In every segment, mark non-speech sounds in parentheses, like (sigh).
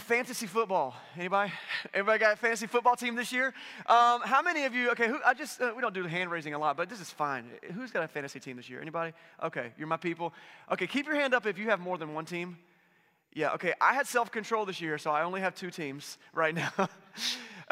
fantasy football. Anybody? (laughs) Everybody got a fantasy football team this year? Um, how many of you? Okay, who, I just uh, we don't do hand raising a lot, but this is fine. Who's got a fantasy team this year? Anybody? Okay, you're my people. Okay, keep your hand up if you have more than one team. Yeah. Okay, I had self control this year, so I only have two teams right (laughs) now.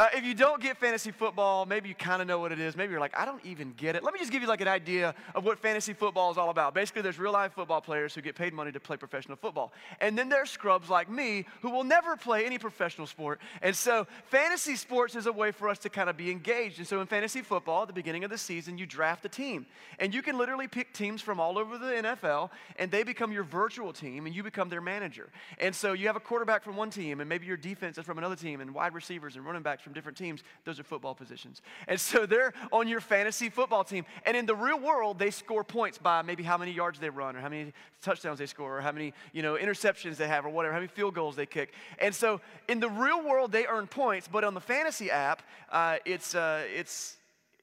Uh, if you don't get fantasy football, maybe you kind of know what it is. Maybe you're like, I don't even get it. Let me just give you like an idea of what fantasy football is all about. Basically, there's real life football players who get paid money to play professional football. And then there's scrubs like me who will never play any professional sport. And so fantasy sports is a way for us to kind of be engaged. And so in fantasy football, at the beginning of the season, you draft a team. And you can literally pick teams from all over the NFL, and they become your virtual team, and you become their manager. And so you have a quarterback from one team, and maybe your defense is from another team, and wide receivers and running backs from different teams, those are football positions. And so they're on your fantasy football team. And in the real world, they score points by maybe how many yards they run or how many touchdowns they score or how many, you know, interceptions they have or whatever, how many field goals they kick. And so in the real world, they earn points, but on the fantasy app, uh, it's, uh, it's,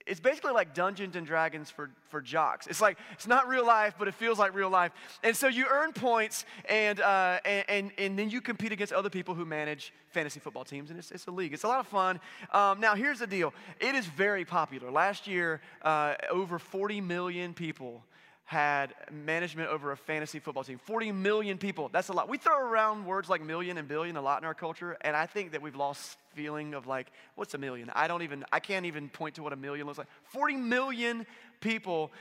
it's basically like Dungeons and Dragons for, for jocks. It's like, it's not real life, but it feels like real life. And so you earn points, and, uh, and, and, and, then you compete against other people who manage fantasy football teams, and it's, it's a league. It's a lot of fun. Um, now, here's the deal it is very popular. Last year, uh, over 40 million people had management over a fantasy football team. 40 million people. That's a lot. We throw around words like million and billion a lot in our culture, and I think that we've lost feeling of like, what's a million? I don't even, I can't even point to what a million looks like. 40 million people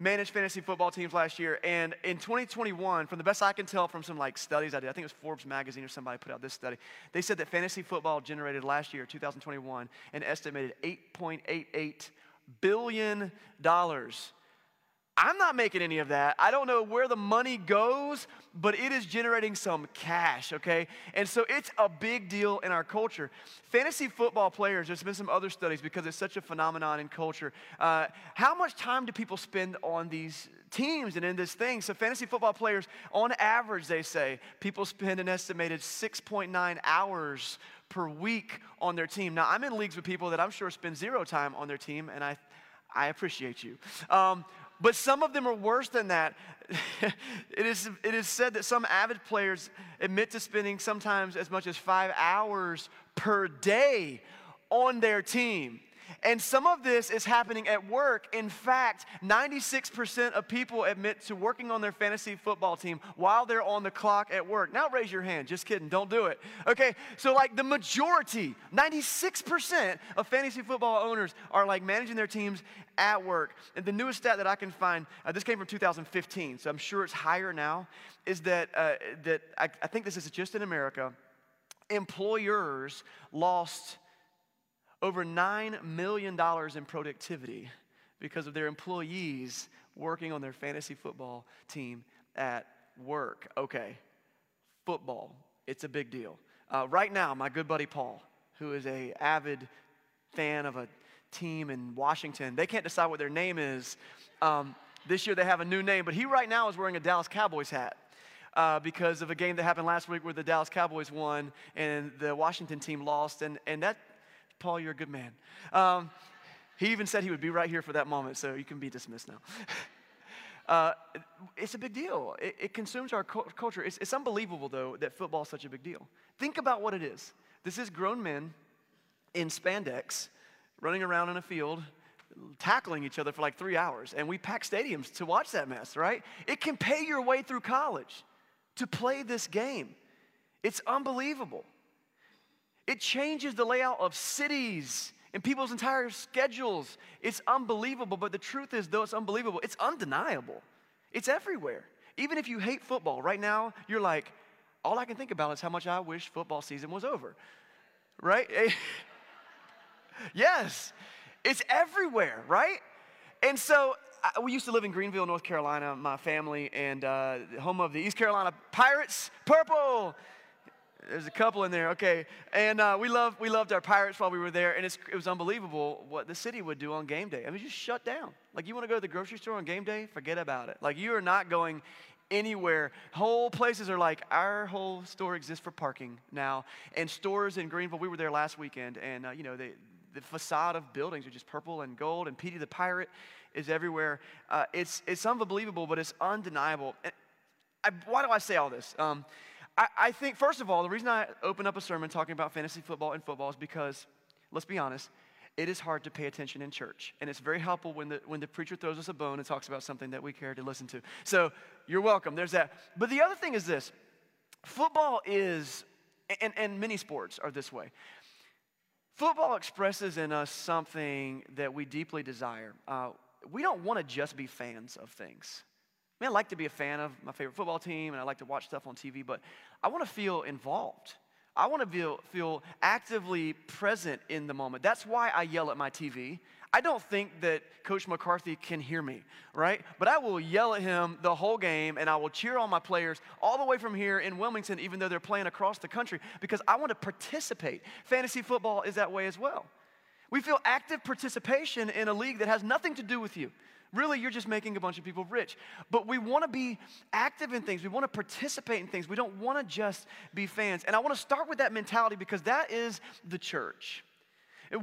managed fantasy football teams last year. And in 2021, from the best I can tell from some like studies I did, I think it was Forbes magazine or somebody put out this study. They said that fantasy football generated last year, 2021, an estimated 8.88 billion dollars I'm not making any of that. I don't know where the money goes, but it is generating some cash, okay? And so it's a big deal in our culture. Fantasy football players, there's been some other studies because it's such a phenomenon in culture. Uh, how much time do people spend on these teams and in this thing? So, fantasy football players, on average, they say, people spend an estimated 6.9 hours per week on their team. Now, I'm in leagues with people that I'm sure spend zero time on their team, and I I appreciate you. Um, but some of them are worse than that. (laughs) it, is, it is said that some avid players admit to spending sometimes as much as five hours per day on their team. And some of this is happening at work. In fact, 96% of people admit to working on their fantasy football team while they're on the clock at work. Now raise your hand. Just kidding. Don't do it. Okay, so like the majority, 96% of fantasy football owners are like managing their teams at work. And the newest stat that I can find, uh, this came from 2015, so I'm sure it's higher now, is that, uh, that I, I think this is just in America, employers lost over $9 million in productivity because of their employees working on their fantasy football team at work. Okay, football, it's a big deal. Uh, right now, my good buddy Paul, who is a avid fan of a team in Washington, they can't decide what their name is. Um, this year they have a new name, but he right now is wearing a Dallas Cowboys hat. Uh, because of a game that happened last week where the Dallas Cowboys won and the Washington team lost. And, and that Paul, you're a good man. Um, he even said he would be right here for that moment, so you can be dismissed now. (laughs) uh, it's a big deal. It, it consumes our cu- culture. It's, it's unbelievable, though, that football is such a big deal. Think about what it is. This is grown men in spandex running around in a field, tackling each other for like three hours, and we pack stadiums to watch that mess, right? It can pay your way through college to play this game. It's unbelievable. It changes the layout of cities and people's entire schedules. It's unbelievable, but the truth is, though it's unbelievable, it's undeniable. It's everywhere. Even if you hate football, right now, you're like, all I can think about is how much I wish football season was over. Right? (laughs) yes, it's everywhere, right? And so I, we used to live in Greenville, North Carolina, my family, and uh, home of the East Carolina Pirates, purple. There's a couple in there, okay. And uh, we, loved, we loved our Pirates while we were there, and it was unbelievable what the city would do on game day. I mean, just shut down. Like, you want to go to the grocery store on game day? Forget about it. Like, you are not going anywhere. Whole places are like, our whole store exists for parking now. And stores in Greenville, we were there last weekend, and, uh, you know, they, the facade of buildings are just purple and gold, and PeeDee the Pirate is everywhere. Uh, it's, it's unbelievable, but it's undeniable. I, why do I say all this? Um, I, I think, first of all, the reason I open up a sermon talking about fantasy football and football is because, let's be honest, it is hard to pay attention in church. And it's very helpful when the, when the preacher throws us a bone and talks about something that we care to listen to. So you're welcome. There's that. But the other thing is this football is, and, and many sports are this way. Football expresses in us something that we deeply desire. Uh, we don't want to just be fans of things. I mean, I like to be a fan of my favorite football team and I like to watch stuff on TV, but I want to feel involved. I want to feel, feel actively present in the moment. That's why I yell at my TV. I don't think that Coach McCarthy can hear me, right? But I will yell at him the whole game and I will cheer on my players all the way from here in Wilmington, even though they're playing across the country, because I want to participate. Fantasy football is that way as well. We feel active participation in a league that has nothing to do with you. Really, you're just making a bunch of people rich. But we want to be active in things. We want to participate in things. We don't want to just be fans. And I want to start with that mentality because that is the church.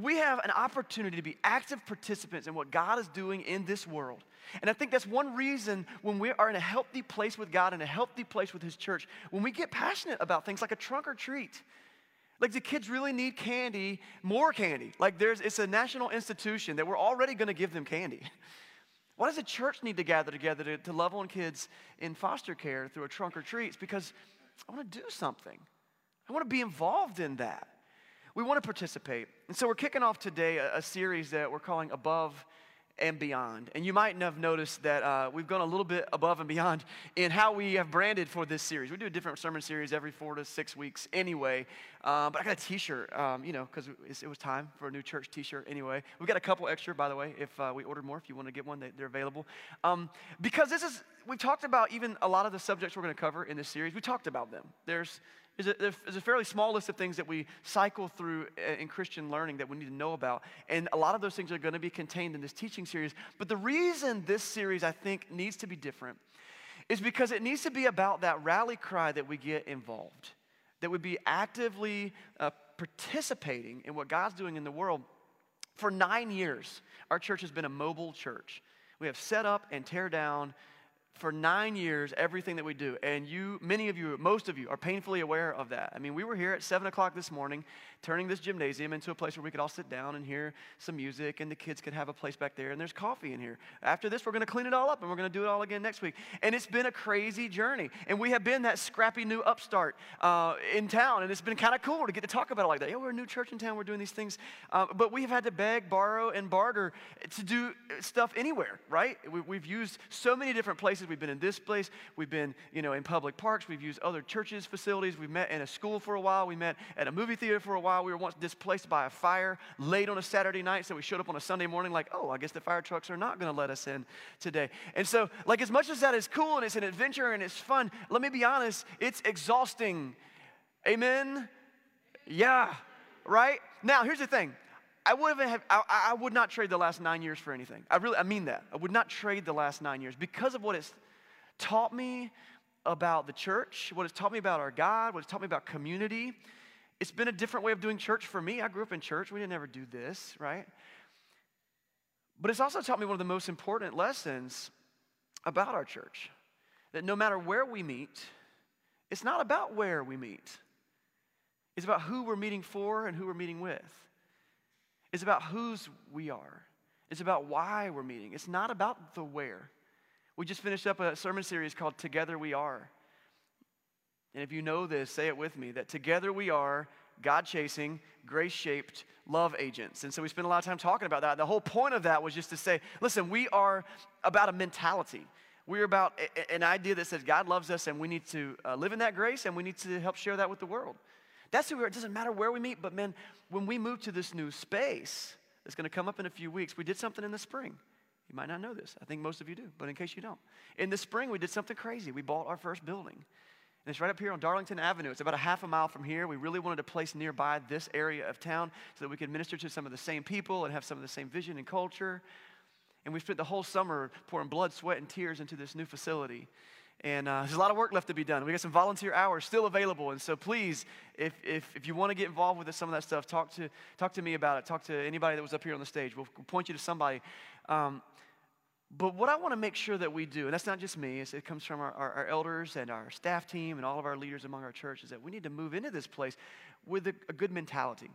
We have an opportunity to be active participants in what God is doing in this world. And I think that's one reason when we are in a healthy place with God and a healthy place with His church, when we get passionate about things like a trunk or treat. Like, the kids really need candy, more candy. Like, there's, it's a national institution that we're already going to give them candy. (laughs) Why does the church need to gather together to, to love on kids in foster care through a trunk or treat? It's because I want to do something. I want to be involved in that we want to participate. And so we're kicking off today a, a series that we're calling Above and Beyond. And you might have noticed that uh, we've gone a little bit above and beyond (laughs) in how we have branded for this series. We do a different sermon series every four to six weeks anyway. Uh, but I got a t shirt, um, you know, because it was time for a new church t shirt anyway. We've got a couple extra, by the way, if uh, we ordered more, if you want to get one, they, are available. Um, because this is, we've talked about even a lot of the subjects we're going to cover in this series, we talked about them. There's is a, there's a fairly small list of things that we cycle through uh, in Christian learning that we need to know about. And a lot of those things are going to be contained in this teaching series. But the reason this series, I think, needs to be different is because it needs to be about that rally cry that we get involved, that we be actively uh, participating in what God's doing in the world. For nine years, our church has been a mobile church. We have set up and tear down for nine years everything that we do. And you, many of you, most of you, are painfully aware of that. I mean, we were here at 7 o'clock this morning, turning this gymnasium into a place where we could all sit down and hear some music, and the kids could have a place back there, and there's coffee in here. After this, we're going to clean it all up, and we're going to do it all again next week. And it's been a crazy journey. And we have been that scrappy new upstart uh, in town, and it's been kind of cool to get to talk about it like that. Yeah, we're a new church in town, we're doing these things. Uh, but we have had to beg, borrow, and barter to do stuff anywhere, right? We, we've used so many different places. We've been in this place, we've been, you know, in public parks, we've used other churches' facilities, we've met in a school for a while, we met at a movie theater for a while. We were once displaced by a fire late on a Saturday night, so we showed up on a Sunday morning like, oh, I guess the fire trucks are not going to let us in today. And so, like, as much as that is cool and it's an adventure and it's fun, let me be honest, it's exhausting. Amen? Yeah, right? Now, here's the thing. I would, have, I, I would not trade the last nine years for anything. I really, I mean that. I would not trade the last nine years because of what it's taught me about the church, what it's taught me about our God, what it's taught me about community. It's been a different way of doing church for me. I grew up in church. We didn't ever do this, right? But it's also taught me one of the most important lessons about our church that no matter where we meet, it's not about where we meet. It's about who we're meeting for and who we're meeting with. It's about whose we are. It's about why we're meeting. It's not about the where. We just finished up a sermon series called Together We Are. And if you know this, say it with me that together we are God chasing, grace shaped love agents. And so we spent a lot of time talking about that. The whole point of that was just to say, listen, we are about a mentality. We're about an idea that says God loves us and we need to uh, live in that grace and we need to help share that with the world. That's who we are. It doesn't matter where we meet, but man, when we move to this new space that's going to come up in a few weeks, we did something in the spring. You might not know this. I think most of you do, but in case you don't. In the spring, we did something crazy. We bought our first building. And it's right up here on Darlington Avenue. It's about a half a mile from here. We really wanted a place nearby this area of town so that we could minister to some of the same people and have some of the same vision and culture. And we spent the whole summer pouring blood, sweat, and tears into this new facility. And uh, there's a lot of work left to be done. We got some volunteer hours still available. And so please, if, if, if you want to get involved with some of that stuff, talk to, talk to me about it. Talk to anybody that was up here on the stage. We'll, point you to somebody. Um, But what I want to make sure that we do, and that's not just me, it comes from our, our, our, elders and our staff team and all of our leaders among our church, is that we need to move into this place with a, a good mentality.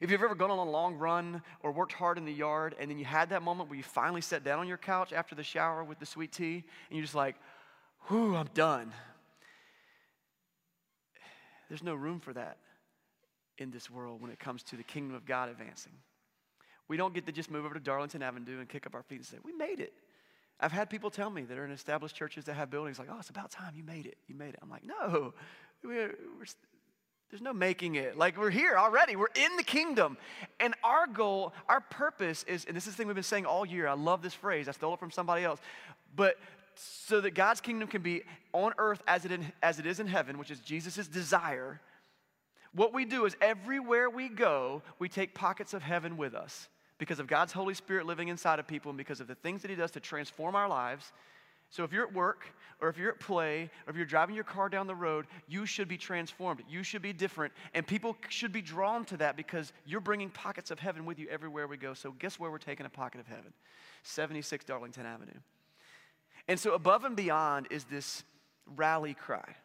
If you've ever gone on a long run or worked hard in the yard and then you had that moment where you finally sat down on your couch after the shower with the sweet tea and you're just like, whew, I'm done. There's no room for that in this world when it comes to the kingdom of God advancing. We don't get to just move over to Darlington Avenue and kick up our feet and say, We made it. I've had people tell me that are in established churches that have buildings like, Oh, it's about time you made it. You made it. I'm like, No, we're, we're, there's no making it. Like, we're here already. We're in the kingdom. And our goal, our purpose is, and this is the thing we've been saying all year. I love this phrase. I stole it from somebody else. But so that God's kingdom can be on earth as it, in, as it is in heaven, which is Jesus' desire, what we do is everywhere we go, we take pockets of heaven with us because of God's Holy Spirit living inside of people and because of the things that He does to transform our lives. So if you're at work or if you're at play or if you're driving your car down the road, you should be transformed. You should be different. And people should be drawn to that because you're bringing pockets of heaven with you everywhere we go. So guess where we're taking a pocket of heaven? 76 Darlington Avenue. And so above and beyond is this rally cry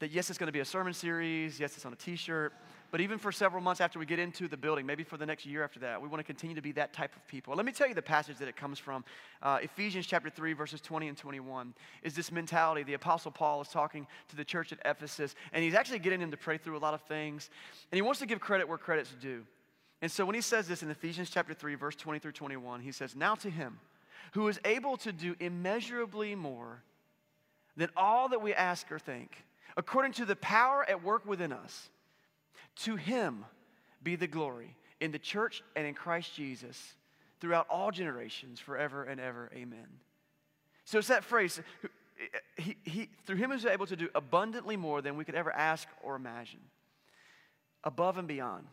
that yes, it's going to be a sermon series, yes, it's on a t shirt, but even for several months after we get into the building, maybe for the next year after that, we want to continue to be that type of people. Let me tell you the passage that it comes from. Uh, Ephesians chapter 3, verses 20 and 21 is this mentality. The Apostle Paul is talking to the church at Ephesus, and he's actually getting them to pray through a lot of things, and he wants to give credit where credit's due. And so when he says this in Ephesians chapter 3, verse 20 through 21, he says, Now to him who is able to do immeasurably more than all that we ask or think according to the power at work within us. To him be the glory in the church and in Christ Jesus throughout all generations, forever and ever. Amen. So it's that phrase. He, he, through him is able to do abundantly more than we could ever ask or imagine, above and beyond.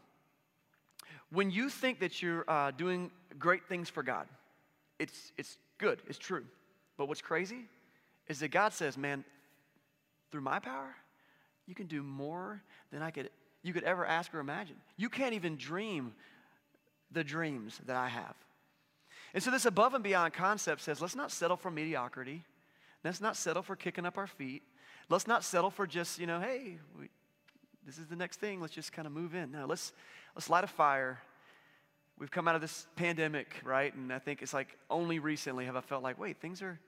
When you think that you're uh, doing great things for God, it's, it's good, it's true. But what's crazy is that God says, man, through my power, you can do more than I could, you could ever ask or imagine. You can't even dream the dreams that I have. And so, this above and beyond concept says let's not settle for mediocrity. Let's not settle for kicking up our feet. Let's not settle for just, you know, hey, we, this is the next thing. Let's just kind of move in. No, let's, let's light a fire. We've come out of this pandemic, right? And I think it's like only recently have I felt like, wait, things are,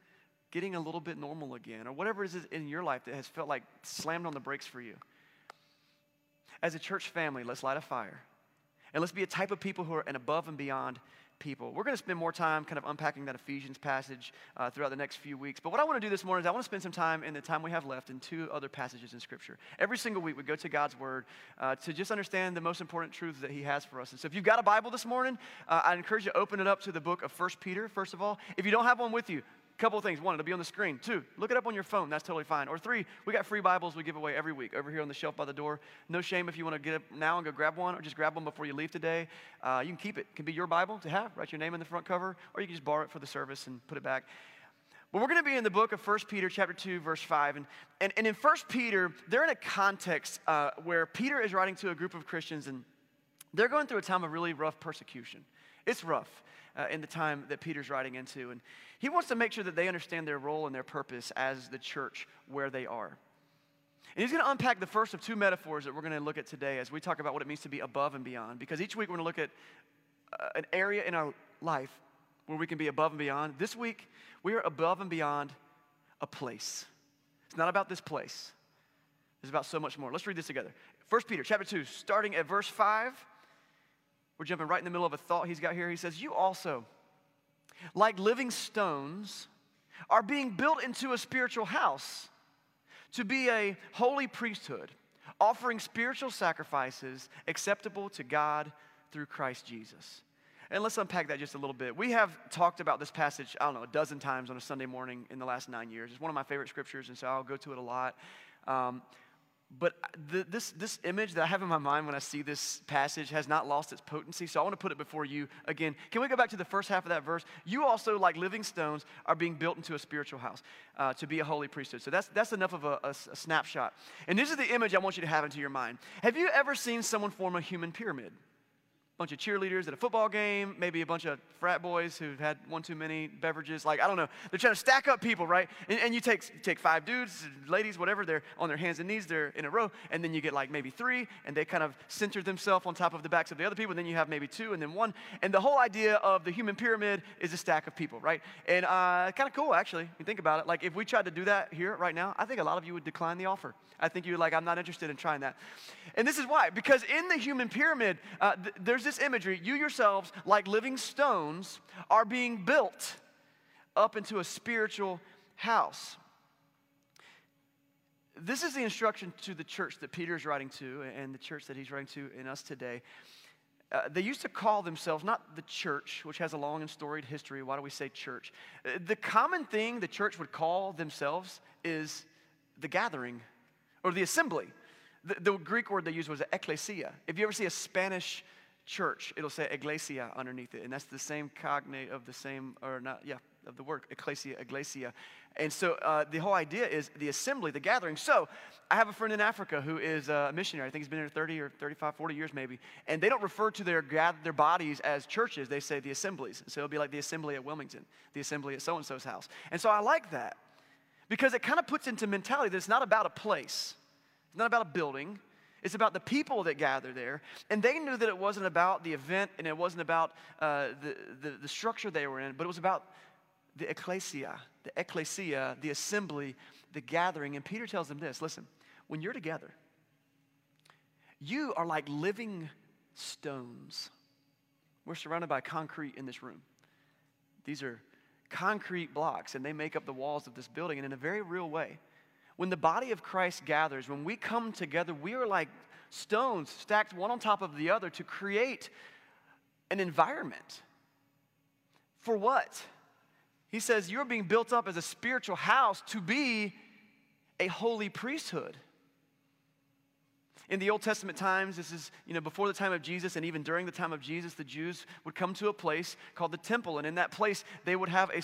getting a little bit normal again, or whatever it is in your life that has felt like slammed on the brakes for you. As a church family, let's light a fire. And let's be a type of people who are an above and beyond people. We're going to spend more time kind of unpacking that Ephesians passage uh, throughout the next few weeks. But what I want to do this morning is I want to spend some time in the time we have left in two other passages in Scripture. Every single week we go to God's Word uh, to just understand the most important truths that He has for us. And so if you've got a Bible this morning, uh, I encourage you to open it up to the book of First Peter, first of all. If you don't have one with you, couple of things. One, it'll be on the screen. Two, look it up on your phone. That's totally fine. Or three, we got free Bibles we give away every week over here on the shelf by the door. No shame if you want to get up now and go grab one or just grab one before you leave today. Uh, you can keep it. It can be your Bible to have. Write your name in the front cover, or you can just borrow it for the service and put it back. But we're going to be in the book of 1 Peter chapter 2, verse 5. And, and, and in 1 Peter, they're in a context uh, where Peter is writing to a group of Christians, and they're going through a time of really rough persecution. It's rough uh, in the time that Peter's writing into. And he wants to make sure that they understand their role and their purpose as the church where they are. And he's going to unpack the first of two metaphors that we're going to look at today as we talk about what it means to be above and beyond. Because each week we're going to look at uh, an area in our life where we can be above and beyond. This week, we are above and beyond a place. It's not about this place. It's about so much more. Let's read this together. 1 Peter chapter 2, starting at verse 5 we're jumping right in the middle of a thought he's got here. He says, You also, like living stones, are being built into a spiritual house to be a holy priesthood, offering spiritual sacrifices acceptable to God through Christ Jesus. And let's unpack that just a little bit. We have talked about this passage, I don't know, a dozen times on a Sunday morning in the last nine years. It's one of my favorite scriptures, and so I'll go to it a lot. Um, but the, this, this image that I have in my mind when I see this passage has not lost its potency. So I want to put it before you again. Can we go back to the first half of that verse? You also, like living stones, are being built into a spiritual house uh, to be a holy priesthood. So that's, that's enough of a, a, a snapshot. And this is the image I want you to have into your mind. Have you ever seen someone form a human pyramid? Bunch of cheerleaders at a football game, maybe a bunch of frat boys who've had one too many beverages. Like, I don't know. They're trying to stack up people, right? And, and you take, you take five dudes, ladies, whatever, they're on their hands and knees, they're in a row, and then you get like maybe three, and they kind of center themselves on top of the backs of the other people, and then you have maybe two, and then one. And the whole idea of the human pyramid is a stack of people, right? And uh, kind of cool, actually, you think about it. Like, if we tried to do that here right now, I think a lot of you would decline the offer. I think you're like, I'm not interested in trying that. And this is why, because in the human pyramid, uh, th- there's this imagery. You yourselves, like living stones, are being built up into a spiritual house. This is the instruction to the church that Peter is writing to and the church that he's writing to in us today. Uh, they used to call themselves not the church, which has a long and storied history. Why do we say church? Uh, the common thing the church would call themselves is the gathering or the assembly. The, the Greek word they used was ecclesia. If you ever see a Spanish church, it'll say iglesia underneath it, and that's the same cognate of the same, or not, yeah, of the word ecclesia, iglesia. And so uh, the whole idea is the assembly, the gathering. So I have a friend in Africa who is a missionary. I think he's been here 30 or 35, 40 years maybe. And they don't refer to their, their bodies as churches, they say the assemblies. So it'll be like the assembly at Wilmington, the assembly at so and so's house. And so I like that because it kind of puts into mentality that it's not about a place, it's not about a building, it's about the people that gather there. And they knew that it wasn't about the event and it wasn't about uh, the, the, the structure they were in, but it was about the ecclesia, the ecclesia, the assembly, the gathering. And Peter tells them this listen, when you're together, you are like living stones. We're surrounded by concrete in this room. These are concrete blocks, and they make up the walls of this building. And in a very real way, when the body of Christ gathers, when we come together, we are like stones stacked one on top of the other to create an environment. For what? He says, You're being built up as a spiritual house to be a holy priesthood. In the Old Testament times, this is, you know, before the time of Jesus and even during the time of Jesus, the Jews would come to a place called the temple. And in that place, they would have a,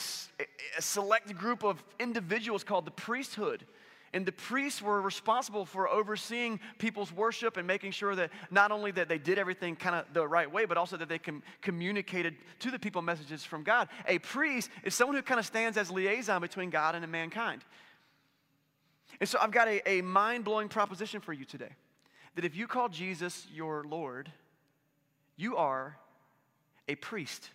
a select group of individuals called the priesthood. And the priests were responsible for overseeing people's worship and making sure that not only that they did everything kind of the right way, but also that they com- communicated to the people messages from God. A priest is someone who kind of stands as liaison between God and mankind. And so I've got a, a mind blowing proposition for you today that if you call Jesus your Lord, you are a priest.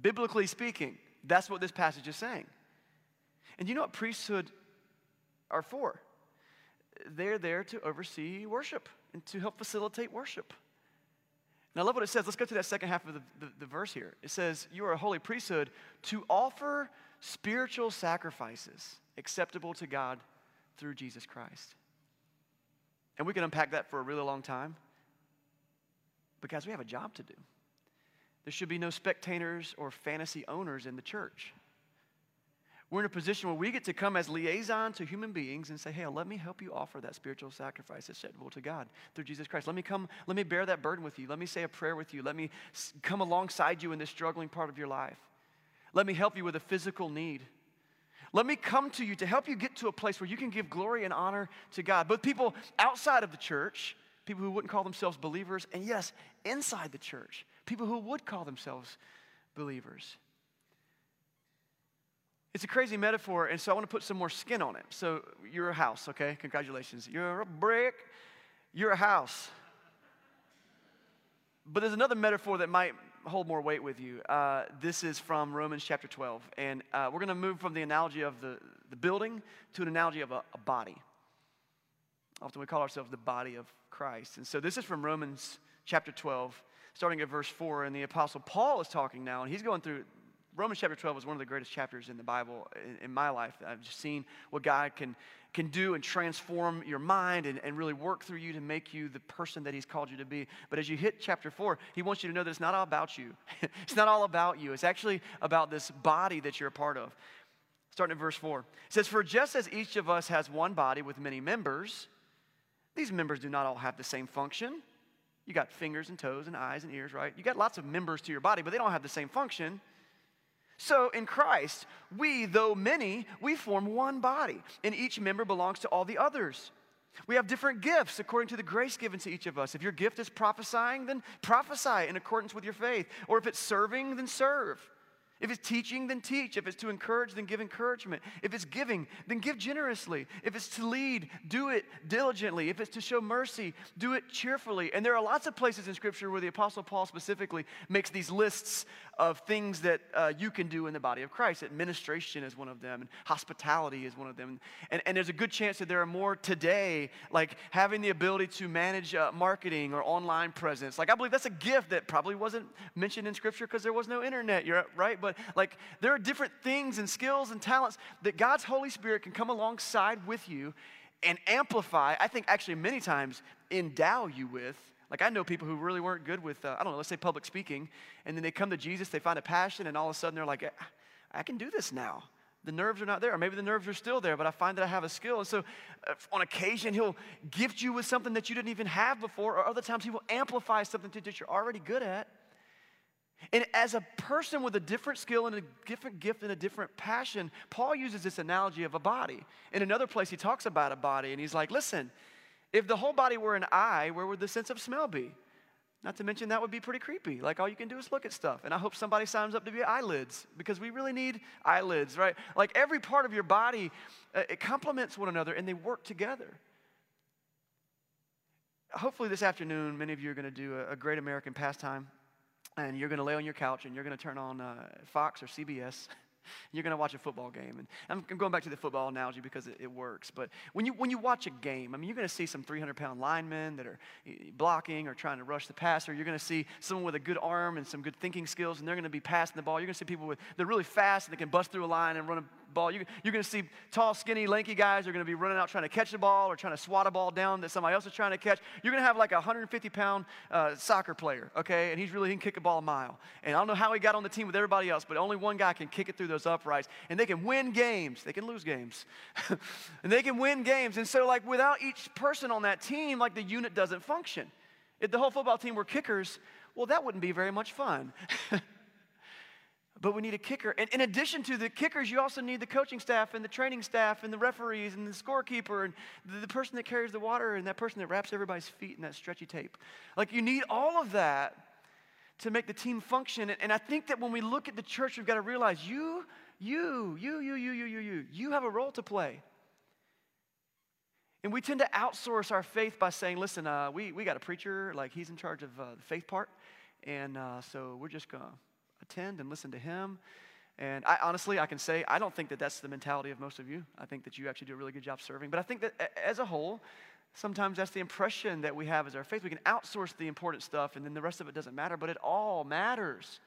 Biblically speaking, that's what this passage is saying. And you know what priesthood are for? They're there to oversee worship and to help facilitate worship. And I love what it says. Let's go to that second half of the, the, the verse here. It says, You are a holy priesthood to offer spiritual sacrifices acceptable to God through Jesus Christ. And we can unpack that for a really long time because we have a job to do. There should be no spectators or fantasy owners in the church. We're in a position where we get to come as liaison to human beings and say, hey, let me help you offer that spiritual sacrifice acceptable to God through Jesus Christ. Let me come, let me bear that burden with you. Let me say a prayer with you. Let me come alongside you in this struggling part of your life. Let me help you with a physical need. Let me come to you to help you get to a place where you can give glory and honor to God. Both people outside of the church, people who wouldn't call themselves believers, and yes, inside the church, people who would call themselves believers. It's a crazy metaphor, and so I want to put some more skin on it. So you're a house, okay? Congratulations. You're a brick, you're a house. But there's another metaphor that might hold more weight with you. Uh, this is from Romans chapter 12. And uh, we're going to move from the analogy of the, the building to an analogy of a, a body. Often we call ourselves the body of Christ. And so this is from Romans chapter 12, starting at verse 4. And the Apostle Paul is talking now, and he's going through Romans chapter 12 is one of the greatest chapters in the Bible in, in, my life. I've just seen what God can, can do and transform your mind and, and really work through you to make you the person that He's called you to be. But as you hit chapter 4, He wants you to know that it's not all about you. (laughs) it's not all about you. It's actually about this body that you're a part of. Starting at verse 4. It says, For just as each of us has one body with many members, these members do not all have the same function. You got fingers and toes and eyes and ears, right? You got lots of members to your body, but they don't have the same function. So in Christ, we, though many, we form one body, and each member belongs to all the others. We have different gifts according to the grace given to each of us. If your gift is prophesying, then prophesy in accordance with your faith. Or if it's serving, then serve. If it's teaching, then teach. If it's to encourage, then give encouragement. If it's giving, then give generously. If it's to lead, do it diligently. If it's to show mercy, do it cheerfully. And there are lots of places in Scripture where the Apostle Paul specifically makes these lists of things that uh, you can do in the body of Christ. Administration is one of them, and hospitality is one of them. And, and there's a good chance that there are more today, like having the ability to manage uh, marketing or online presence. Like, I believe that's a gift that probably wasn't mentioned in Scripture because there was no internet, right? But like, there are different things and skills and talents that God's Holy Spirit can come alongside with you and amplify, I think actually many times endow you with like, I know people who really weren't good with, uh, I don't know, let's say public speaking, and then they come to Jesus, they find a passion, and all of a sudden they're like, I can do this now. The nerves are not there, or maybe the nerves are still there, but I find that I have a skill. And so, uh, on occasion, he'll gift you with something that you didn't even have before, or other times, he will amplify something that you're already good at. And as a person with a different skill and a different gift and a different passion, Paul uses this analogy of a body. In another place, he talks about a body, and he's like, listen, if the whole body were an eye, where would the sense of smell be? Not to mention that would be pretty creepy. Like all you can do is look at stuff. And I hope somebody signs up to be eyelids because we really need eyelids, right? Like every part of your body, uh, it complements one another and they work together. Hopefully, this afternoon, many of you are going to do a, a great American pastime and you're going to lay on your couch and you're going to turn on uh, Fox or CBS (laughs) You're going to watch a football game. And I'm going back to the football analogy because it, it works. But when you, when you watch a game, I mean, you're going to see some 300 pound linemen that are eh, blocking or trying to rush the passer. You're going to see someone with a good arm and some good thinking skills, and they're going to be passing the ball. You're going to see people with, they're really fast and they can bust through a line and run a ball. You're, you're going to see tall, skinny, lanky guys are going to be running out trying to catch the ball or trying to swat a ball down that somebody else is trying to catch. You're going to have like a 150 pound uh, soccer player, okay? And he's really, he can kick a ball a mile. And I don't know how he got on the team with everybody else, but only one guy can kick it through those uprights. And they can win games. They can lose games. (laughs) and they can win games. And so, like, without each person on that team, like, the unit doesn't function. If the whole football team were kickers, well, that wouldn't be very much fun. (laughs) but we need a kicker. And in addition to the kickers, you also need the coaching staff and the training staff and the referees and the scorekeeper and the, the person that carries the water and that person that wraps everybody's feet in that stretchy tape. Like you need all of that to make the team function. And, and I think that when we look at the church, we've got to realize you, you, you, you, you, you, you, you, you have a role to play. And we tend to outsource our faith by saying, listen, uh, we, we got a preacher, like he's in charge of uh, the faith part. And uh, so we're just going to attend and listen to him. And I honestly, I can say, I don't think that that's the mentality of most of you. I think that you actually do a really good job serving. But I think that as a whole, sometimes that's the impression that we have as our faith. We can outsource the important stuff and then the rest of it doesn't matter, but it all matters.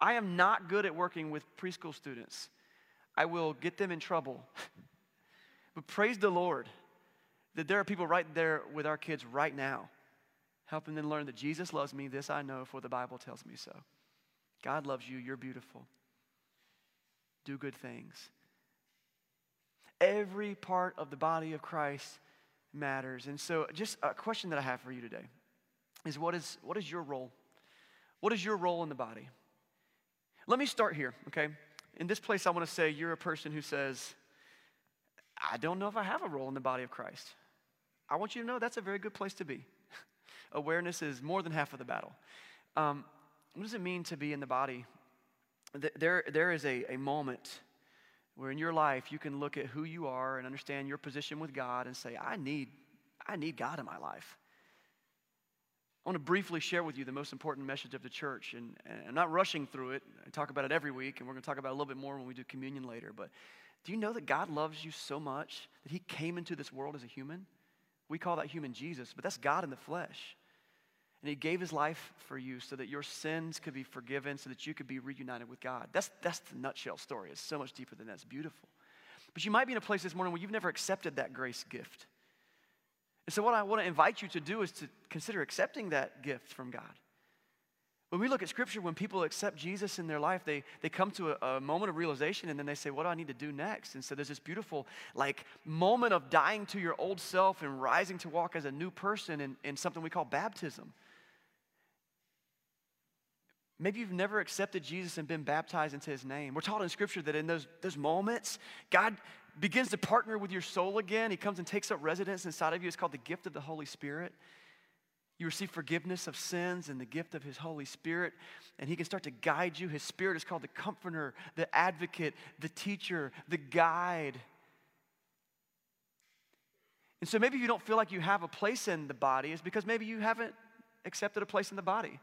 I am not good at working with preschool students, I will get them in trouble. (laughs) but praise the Lord that there are people right there with our kids right now, helping them learn that Jesus loves me. This I know, for the Bible tells me so. God loves you. You're beautiful. Do good things. Every part of the body of Christ matters. And so, just a question that I have for you today is what is, what is your role? What is your role in the body? Let me start here, okay? In this place, I want to say you're a person who says, I don't know if I have a role in the body of Christ. I want you to know that's a very good place to be. (laughs) Awareness is more than half of the battle. Um, what does it mean to be in the body? There, there is a, a moment where in your life you can look at who you are and understand your position with God and say, I need, I need God in my life. I want to briefly share with you the most important message of the church. And, and I'm not rushing through it. I talk about it every week, and we're going to talk about it a little bit more when we do communion later. But do you know that God loves you so much that He came into this world as a human? We call that human Jesus, but that's God in the flesh. And he gave his life for you so that your sins could be forgiven, so that you could be reunited with God. That's, that's the nutshell story. It's so much deeper than that. It's beautiful. But you might be in a place this morning where you've never accepted that grace gift. And so, what I want to invite you to do is to consider accepting that gift from God. When we look at scripture, when people accept Jesus in their life, they, they come to a, a, moment of realization and then they say, What do I need to do next? And so there's this beautiful, like, moment of dying to your old self and rising to walk as a new person in, in something we call baptism. Maybe you've never accepted Jesus and been baptized into his name. We're taught in scripture that in those, those moments, God, begins to partner with your soul again. He comes and takes up residence inside of you. It's called the gift of the Holy Spirit. You receive forgiveness of sins and the gift of His Holy Spirit, and He can start to guide you. His Spirit is called the comforter, the advocate, the teacher, the guide. And so maybe you don't feel like you have a place in the body, is because maybe you haven't accepted a place in the body.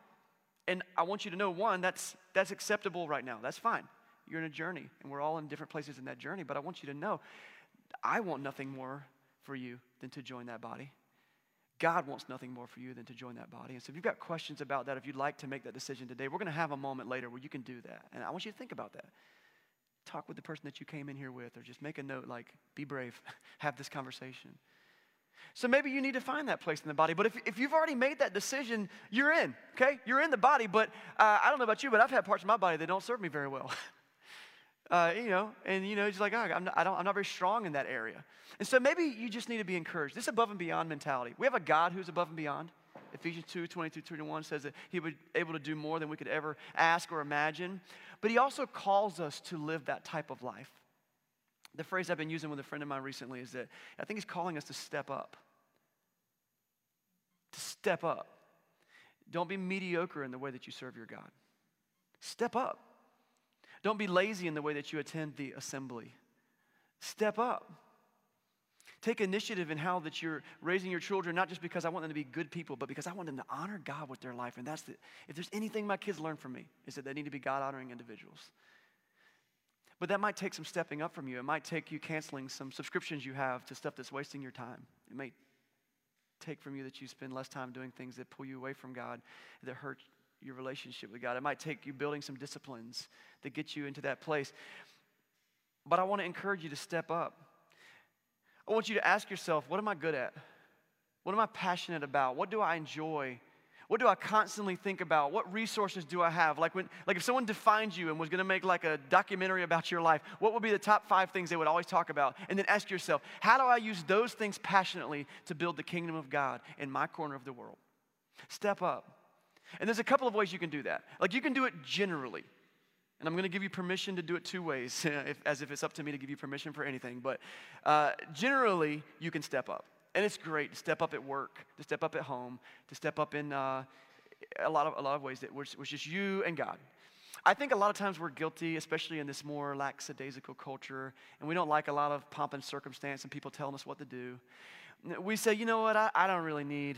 And I want you to know one, that's, that's acceptable right now. That's fine. You're in a journey, and we're all in different places in that journey. But I want you to know, I want nothing more for you than to join that body. God wants nothing more for you than to join that body. And so if you've got questions about that, if you'd like to make that decision today, we're going to have a moment later where you can do that. And I want you to think about that. Talk with the person that you came in here with, or just make a note like, be brave, (laughs) have this conversation. So maybe you need to find that place in the body. But if, if you've already made that decision, you're in, okay? You're in the body. But uh, I don't know about you, but I've had parts of my body that don't serve me very well. (laughs) Uh, you know, and you know, it's like, oh, I'm, not, I I'm not very strong in that area. And so maybe you just need to be encouraged. This above and beyond mentality. We have a God who's above and beyond. Ephesians 2 22 21 says that He would able to do more than we could ever ask or imagine. But He also calls us to live that type of life. The phrase I've been using with a friend of mine recently is that I think He's calling us to step up. To step up. Don't be mediocre in the way that you serve your God. Step up. Don't be lazy in the way that you attend the assembly. Step up. Take initiative in how that you're raising your children, not just because I want them to be good people, but because I want them to honor God with their life. And that's the, if there's anything my kids learn from me, is that they need to be God honoring individuals. But that might take some stepping up from you. It might take you canceling some subscriptions you have to stuff that's wasting your time. It may take from you that you spend less time doing things that pull you away from God, that hurt your relationship with God. It might take you building some disciplines that get you into that place. But I want to encourage you to step up. I want you to ask yourself, what am I good at? What am I passionate about? What do I enjoy? What do I constantly think about? What resources do I have? Like when like if someone defined you and was going to make like a documentary about your life, what would be the top 5 things they would always talk about? And then ask yourself, how do I use those things passionately to build the kingdom of God in my corner of the world? Step up. And there's a couple of ways you can do that. Like you can do it generally. And I'm going to give you permission to do it two ways, (laughs) if, as if it's up to me to give you permission for anything. But uh, generally, you can step up. And it's great to step up at work, to step up at home, to step up in uh, a, lot of, a lot of ways that was just you and God. I think a lot of times we're guilty, especially in this more lackadaisical culture, and we don't like a lot of pomp and circumstance and people telling us what to do. We say, you know what, I, I don't really need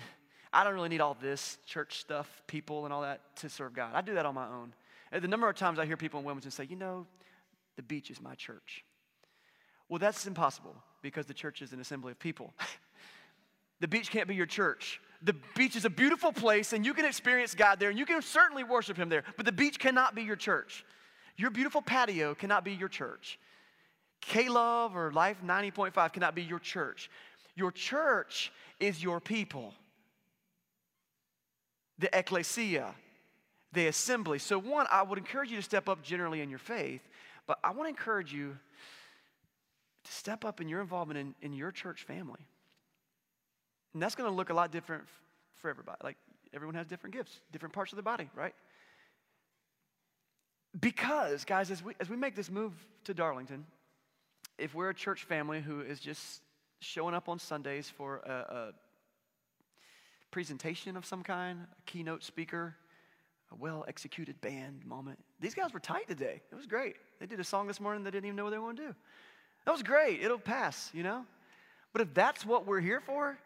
I don't really need all this church stuff, people, and all that to serve God. I do that on my own. The number of times I hear people in Wilmington say, you know, the beach is my church. Well, that's impossible because the church is an assembly of people. (laughs) the beach can't be your church. The beach is a beautiful place and you can experience God there and you can certainly worship Him there, but the beach cannot be your church. Your beautiful patio cannot be your church. K Love or Life 90.5 cannot be your church. Your church is your people the ecclesia, the assembly. So, one, I would encourage you to step up generally in your faith, but I want to encourage you to step up in your involvement in, in your church family. And that's going to look a lot different for everybody. Like, everyone has different gifts, different parts of the body, right? Because, guys, as we, as we make this move to Darlington, if we're a church family who is just showing up on Sundays for a, a presentation of some kind, a keynote speaker, a well executed band moment. These guys were tight today. It was great. They did a song this morning they didn't even know what they were going to do. That was great. It'll pass, you know? But if that's what we're here for,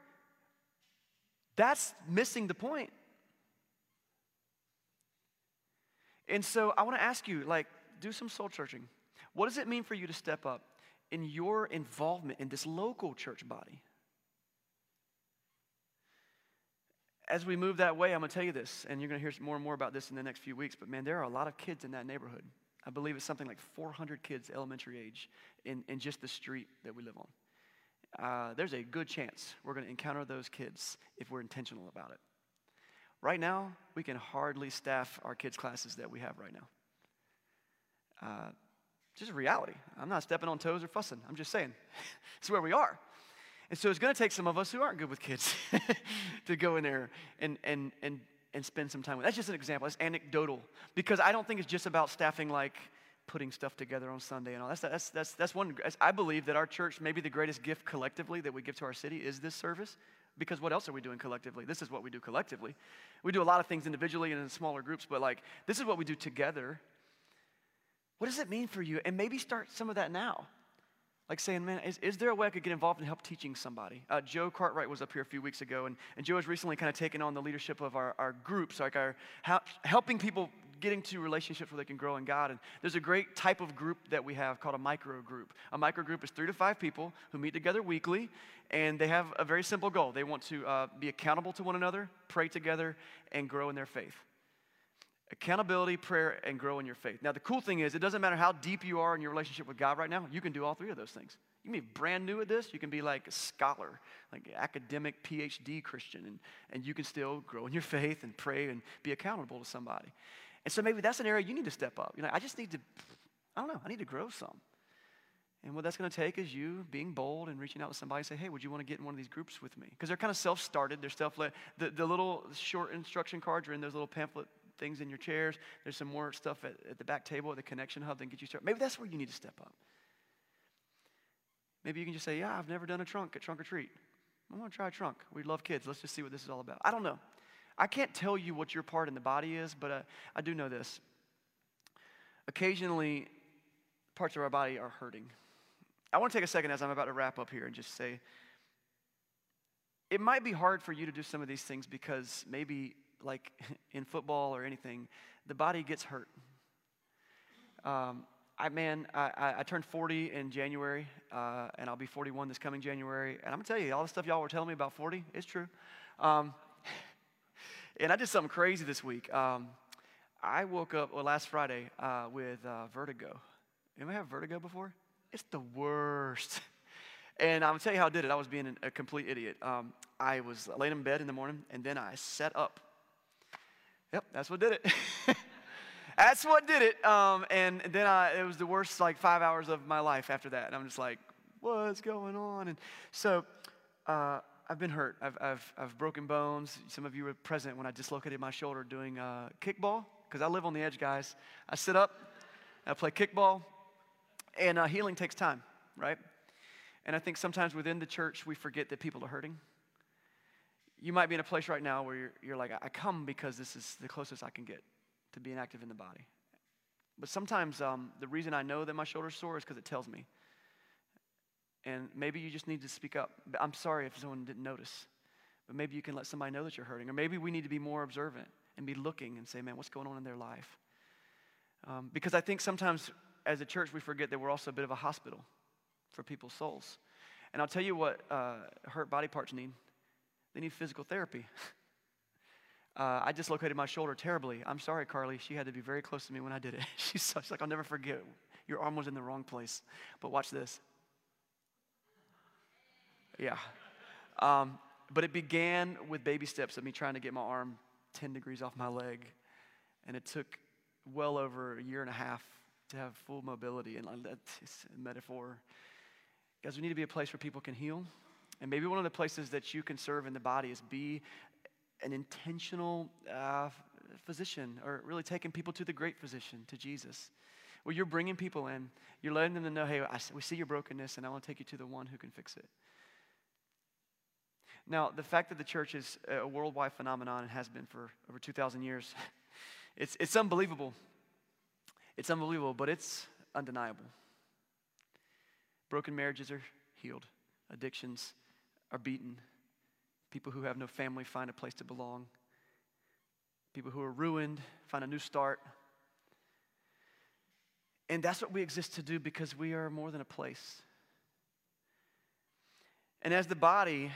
that's missing the point. And so I want to ask you, like, do some soul searching. What does it mean for you to step up in your involvement in this local church body? as we move that way, I'm going to tell you this, and you're going to hear more and more about this in the next few weeks, but man, there are a lot of kids in that neighborhood. I believe it's something like 400 kids elementary age in, in just the street that we live on. Uh, there's a good chance we're going to encounter those kids if we're intentional about it. Right now, we can hardly staff our kids' classes that we have right now. Uh, just reality. I'm not stepping on toes or fussing. I'm just saying, (laughs) it's where we are. And so it's going to take some of us who aren't good with kids (laughs) to go in there and, and, and, and spend some time with. That's just an example. It's anecdotal because I don't think it's just about staffing like putting stuff together on Sunday and all. That's, that's, that's, that's one, I believe that our church, maybe the greatest gift collectively that we give to our city is this service. Because what else are we doing collectively? This is what we do collectively. We do a lot of things individually and in smaller groups, but like, this is what we do together. What does it mean for you? And maybe start some of that now. Like saying, man, is, is there a way I could get involved and help teaching somebody? Uh, Joe Cartwright was up here a few weeks ago, and, and Joe has recently kind of taken on the leadership of our, our groups, like our helping people get into relationships where they can grow in God. And there's a great type of group that we have called a micro group. A micro group is three to five people who meet together weekly, and they have a very simple goal. They want to uh, be accountable to one another, pray together, and grow in their faith accountability, prayer, and grow in your faith. Now, the cool thing is, it doesn't matter how deep you are in your relationship with God right now, you can do all three of those things. You can be brand new at this, you can be like a scholar, like academic PhD Christian, and, and you can still grow in your faith and pray and be accountable to somebody. And so maybe that's an area you need to step up. You know, I just need to, I don't know, I need to grow some. And what that's going to take is you being bold and reaching out to somebody and say, hey, would you want to get in one of these groups with me? Because they're kind of self started, they're self led. The, the little short instruction cards are in those little pamphlet things in your chairs. There's some more stuff at, at the back table at the connection hub that get you started. Maybe that's where you need to step up. Maybe you can just say, Yeah, I've never done a trunk at trunk or treat. I want to try a trunk. We love kids. Let's just see what this is all about. I don't know. I can't tell you what your part in the body is, but uh, I do know this. Occasionally, parts of our body are hurting. I want to take a second as I'm about to wrap up here and just say it might be hard for you to do some of these things because maybe like (laughs) in football or anything, the body gets hurt. Um, I man, I, I, I, turned 40 in January, uh, and I'll be 41 this coming January. And I'm gonna tell you, all the stuff y'all were telling me about 40 is true. Um, and I did something crazy this week. Um, I woke up well last Friday uh, with uh, vertigo. Anybody have vertigo before? It's the worst. (laughs) and I'm gonna tell you how I did it. I was being a complete idiot. Um, I was laying in bed in the morning, and then I sat up Yep, that's what did it. (laughs) that's what did it. Um, and then I, it was the worst like five hours of my life after that. And I'm just like, what's going on? And so uh, I've been hurt. I've, I've, I've broken bones. Some of you were present when I dislocated my shoulder doing uh, kickball because I live on the edge, guys. I sit up, I play kickball, and uh, healing takes time, right? And I think sometimes within the church we forget that people are hurting. You might be in a place right now where you're, you're like, I come because this is the closest I can get to being active in the body. But sometimes um, the reason I know that my shoulder's sore is because it tells me. And maybe you just need to speak up. I'm sorry if someone didn't notice, but maybe you can let somebody know that you're hurting. Or maybe we need to be more observant and be looking and say, man, what's going on in their life? Um, because I think sometimes as a church we forget that we're also a bit of a hospital for people's souls. And I'll tell you what uh, hurt body parts need they need physical therapy. (laughs) Uh, I dislocated my shoulder terribly. I'm sorry, Carly. She had to be very close to me when I did it. (laughs) She's like, I'll never forget. Your arm was in the wrong place. But watch this. Yeah. Um, but it began with baby steps of me trying to get my arm 10 degrees off my leg. And it took well over a year and a half to have full mobility. And that's a metaphor. Guys, we need to be a place where people can heal and maybe one of the places that you can serve in the body is be an intentional uh, physician or really taking people to the great physician, to Jesus. Where you're bringing people in, you're letting them know, hey, I, we see your brokenness and I want to take you to the one who can fix it. Now, the fact that the church is a worldwide phenomenon and has been for over 2,000 years, (laughs) it's, it's unbelievable. It's unbelievable, but it's undeniable. Broken marriages are healed, addictions are beaten. People who have no family find a place to belong. People who are ruined find a new start. And that's what we exist to do because we are more than a place. And as the body,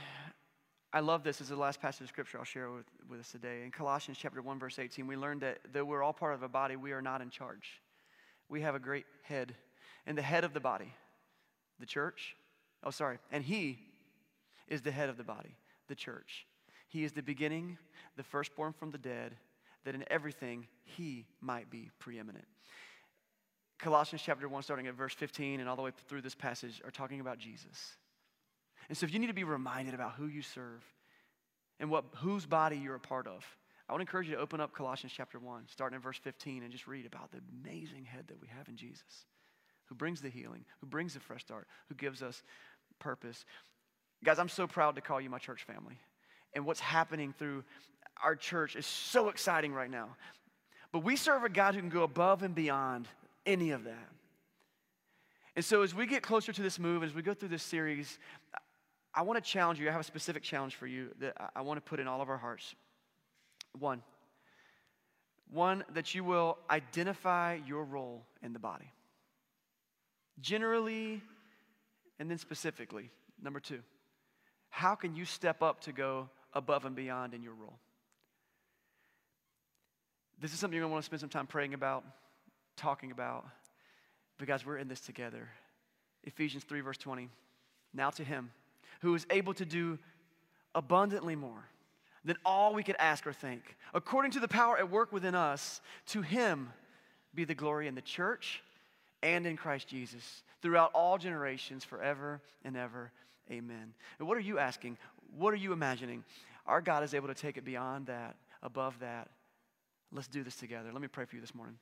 I love this. This is the last passage of scripture I'll share with, with us today. In Colossians chapter 1, verse 18, we learned that though we're all part of a body, we are not in charge. We have a great head. And the head of the body, the church, oh, sorry, and he is the head of the body, the church. He is the beginning, the firstborn from the dead, that in everything he might be preeminent. Colossians chapter 1, starting at verse 15 and all the way through this passage, are talking about Jesus. And so if you need to be reminded about who you serve and what, whose body you're a part of, I to encourage you to open up Colossians chapter 1, starting in verse 15, and just read about the amazing head that we have in Jesus, who brings the healing, who brings the fresh start, who gives us purpose. Guys, I'm so proud to call you my church family. And what's happening through our church is so exciting right now. But we serve a God who can go above and beyond any of that. And so, as we get closer to this move, as we go through this series, I want to challenge you. I have a specific challenge for you that I want to put in all of our hearts. One, one that you will identify your role in the body. Generally, and then specifically. Number two, how can you step up to go above and beyond in your role? This is something you're going to want to spend some time praying about, talking about. Guys, we're in this together. Ephesians 3, verse 20. Now to him who is able to do abundantly more than all we could ask or think, according to the power at work within us, to him be the glory in the church and in Christ Jesus throughout all generations, forever and ever. Amen. And what are you asking? What are you imagining? Our God is able to take it beyond that, above that. Let's do this together. Let me pray for you this morning.